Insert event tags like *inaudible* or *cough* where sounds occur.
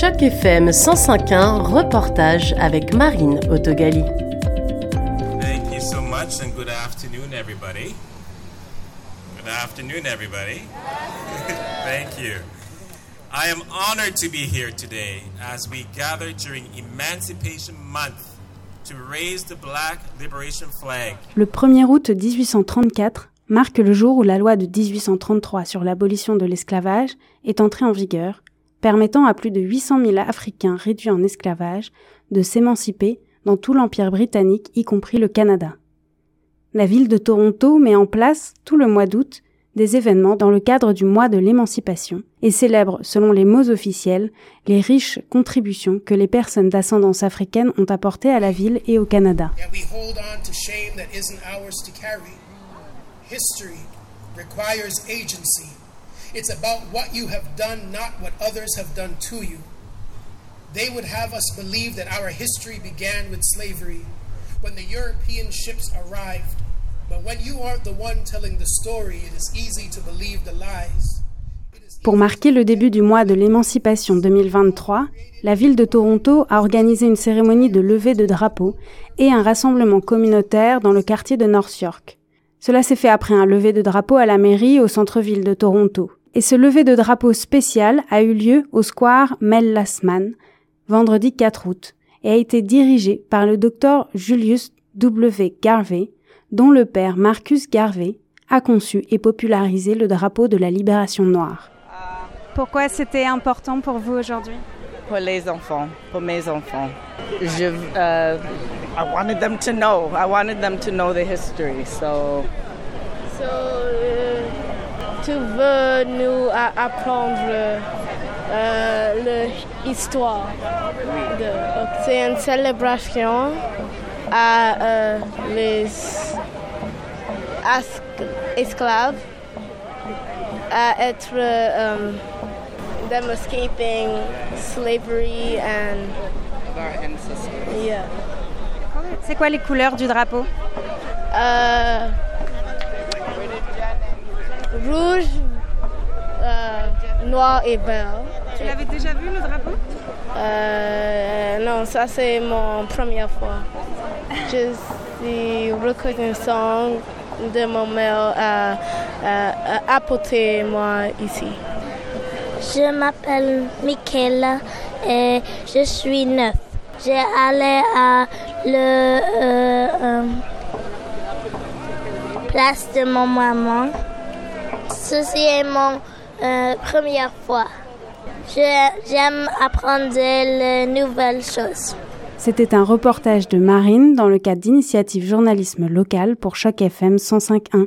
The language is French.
Choc FM 105.1, reportage avec Marine Autogali. Thank you so much and good afternoon, everybody. Good afternoon, everybody. *laughs* Thank you. I am honored to be here today as we gather during Emancipation Month to raise the Black Liberation Flag. Le 1er août 1834 marque le jour où la loi de 1833 sur l'abolition de l'esclavage est entrée en vigueur permettant à plus de 800 000 Africains réduits en esclavage de s'émanciper dans tout l'Empire britannique, y compris le Canada. La ville de Toronto met en place, tout le mois d'août, des événements dans le cadre du mois de l'émancipation et célèbre, selon les mots officiels, les riches contributions que les personnes d'ascendance africaine ont apportées à la ville et au Canada. It's about what you have done, not what others have done to you. They would have us believe that our history began with slavery when the European ships arrived. But when you aren't the one telling the story, it is easy to believe the lies. Pour marquer le début du mois de l'émancipation 2023, la ville de Toronto a organisé une cérémonie de levée de drapeau et un rassemblement communautaire dans le quartier de North York. Cela s'est fait après un lever de drapeau à la mairie au centre-ville de Toronto. Et ce lever de drapeau spécial a eu lieu au square Mel Lassman, vendredi 4 août, et a été dirigé par le docteur Julius W. Garvey, dont le père Marcus Garvey a conçu et popularisé le drapeau de la libération noire. Pourquoi c'était important pour vous aujourd'hui? Pour les enfants, pour mes enfants. Je, uh, I wanted them to know. I wanted them to know the history. So, so uh, tu veux nous apprendre euh, l'histoire. C'est une célébration à euh, les esclaves à être um, them escaping slavery and our ancestors. Yeah. C'est quoi les couleurs du drapeau? Euh, rouge, euh, noir et vert. Tu l'avais déjà vu le drapeau? Euh, Non, ça c'est mon première fois. Je suis reconnaissant de mon mère à, à, apporter moi ici. Je m'appelle Michaela et je suis neuf. J'ai allé à le euh, euh, place de mon maman. Ceci est mon euh, première fois. J'aime apprendre de nouvelles choses. C'était un reportage de Marine dans le cadre d'initiative journalisme local pour Choc FM 105.1.